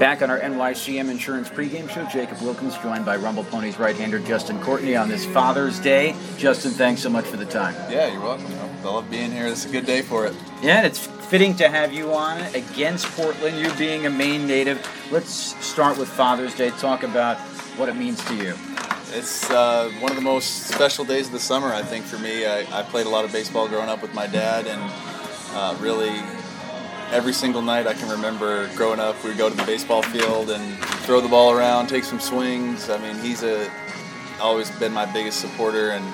Back on our NYCM Insurance pregame show, Jacob Wilkins joined by Rumble Ponies right-hander Justin Courtney on this Father's Day. Justin, thanks so much for the time. Yeah, you're welcome. I love being here. It's a good day for it. Yeah, and it's fitting to have you on against Portland, you being a Maine native. Let's start with Father's Day. Talk about what it means to you. It's uh, one of the most special days of the summer, I think, for me. I, I played a lot of baseball growing up with my dad, and uh, really every single night I can remember growing up, we would go to the baseball field and throw the ball around, take some swings. I mean, he's a always been my biggest supporter, and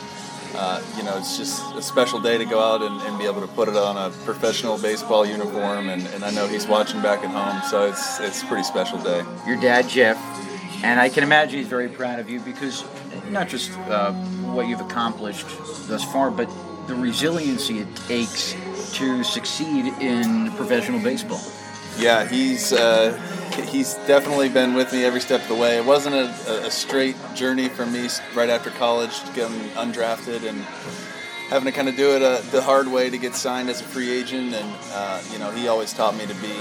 uh, you know, it's just a special day to go out and, and, be able to put it on a professional baseball uniform. And, and I know he's watching back at home, so it's it's a pretty special day. Your dad, Jeff, and I can imagine he's very proud of you because not just uh, what you've accomplished thus far, but the resiliency it takes to succeed in professional baseball. Yeah, he's uh, he's definitely been with me every step of the way. It wasn't a, a straight journey for me right after college, getting undrafted and having to kind of do it uh, the hard way to get signed as a free agent. And uh, you know, he always taught me to be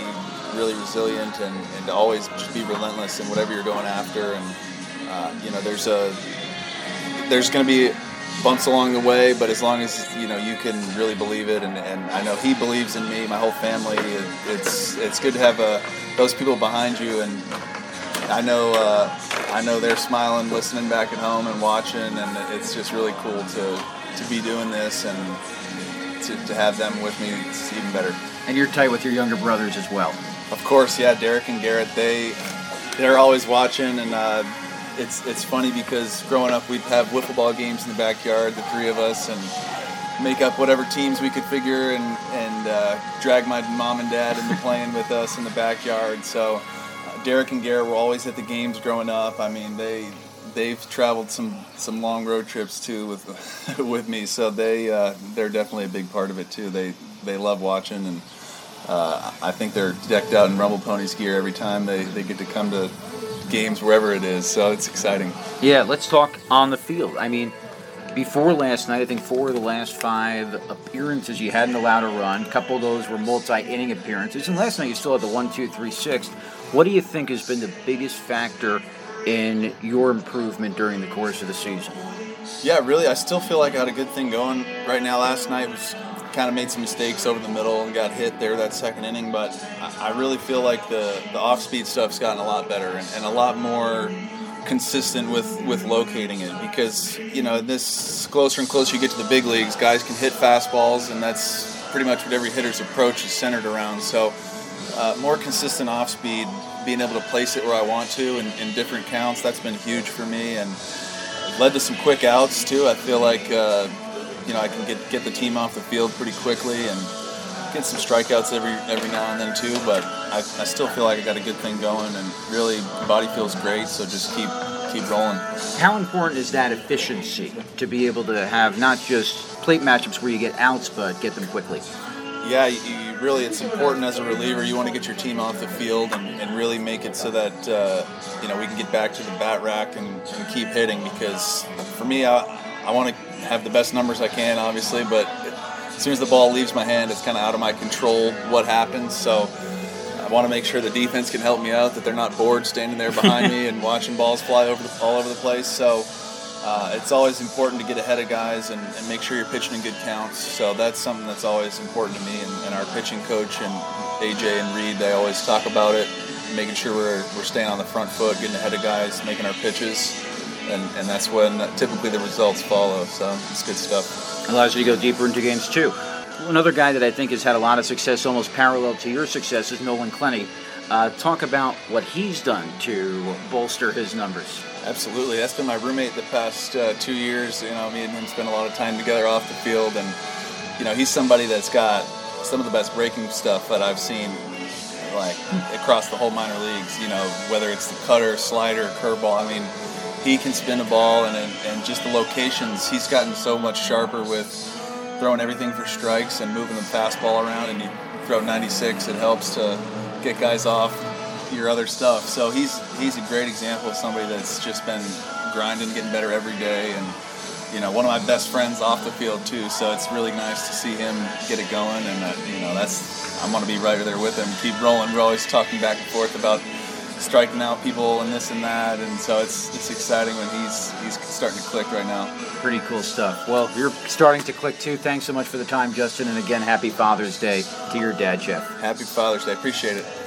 really resilient and, and to always just be relentless in whatever you're going after. And uh, you know, there's a there's going to be bumps along the way, but as long as you know you can really believe it, and, and I know he believes in me, my whole family. It, it's it's good to have uh, those people behind you, and I know uh, I know they're smiling, listening back at home, and watching, and it's just really cool to to be doing this and to, to have them with me. It's even better. And you're tight with your younger brothers as well. Of course, yeah. Derek and Garrett, they they're always watching, and uh, it's it's funny because growing up we'd have wiffle ball games in the backyard, the three of us, and make up whatever teams we could figure and and uh, drag my mom and dad into playing with us in the backyard. So uh, Derek and Garrett were always at the games growing up. I mean they they've traveled some some long road trips too with with me, so they uh, they're definitely a big part of it too. They they love watching and. Uh, I think they're decked out in Rumble Ponies gear every time they, they get to come to games wherever it is. So it's exciting. Yeah, let's talk on the field. I mean, before last night, I think four of the last five appearances you hadn't allowed a run. A couple of those were multi-inning appearances, and last night you still had the one, two, three, six. What do you think has been the biggest factor in your improvement during the course of the season? Yeah, really, I still feel like I had a good thing going right now. Last night was kind of made some mistakes over the middle and got hit there that second inning. But I, really feel like the, the off speed stuff's gotten a lot better and, and, a lot more consistent with, with locating it because, you know, this closer and closer you get to the big leagues, guys can hit fastballs, and that's pretty much what every hitter's approach is centered around. So, uh, more consistent off speed, being able to place it where I want to in, in different counts, that's been huge for me. And led to some quick outs too. I feel like uh, you know I can get get the team off the field pretty quickly and get some strikeouts every every now and then too. But I, I still feel like I got a good thing going, and really body feels great. So just keep keep rolling. How important is that efficiency to be able to have not just plate matchups where you get outs, but get them quickly? Yeah, you, you really it's important as a reliever. You want to get your team off the field and, and really make it so that uh, you know we can get back to the bat rack and, and keep hitting. Because for me, I, I want to have the best numbers I can, obviously, but as soon as the ball leaves my hand, it's kind of out of my control what happens. So I want to make sure the defense can help me out, that they're not bored standing there behind me and watching balls fly over the, all over the place. So uh, it's always important to get ahead of guys and, and, make sure you're pitching in good counts. So that's something that's always important to me. And, and our pitching coach and AJ and Reed, they always talk about it, making sure we're, we're staying on the front foot, getting ahead of guys, making our pitches and, and that's when typically the results follow. So it's good stuff. Allows you to go deeper into games too. Another guy that I think has had a lot of success, almost parallel to your success, is Nolan Clenney. Uh, talk about what he's done to bolster his numbers. Absolutely, that's been my roommate the past uh, two years. You know, me and him spend a lot of time together off the field, and you know, he's somebody that's got some of the best breaking stuff that I've seen, like across the whole minor leagues. You know, whether it's the cutter, slider, curveball. I mean, he can spin a ball and, and just the locations. He's gotten so much sharper with throwing everything for strikes and moving the fastball around. And you throw 96, it helps to get guys off your other stuff. So he's he's a great example of somebody that's just been grinding, getting better every day, and you know one of my best friends off the field too. So it's really nice to see him get it going, and uh, you know that's I'm gonna be right there with him, keep rolling. We're always talking back and forth about striking out people and this and that, and so it's it's exciting when he's he's starting to click right now. Pretty cool stuff. Well, you're starting to click too. Thanks so much for the time, Justin, and again, happy Father's Day to your dad, Jeff. Happy Father's Day. Appreciate it.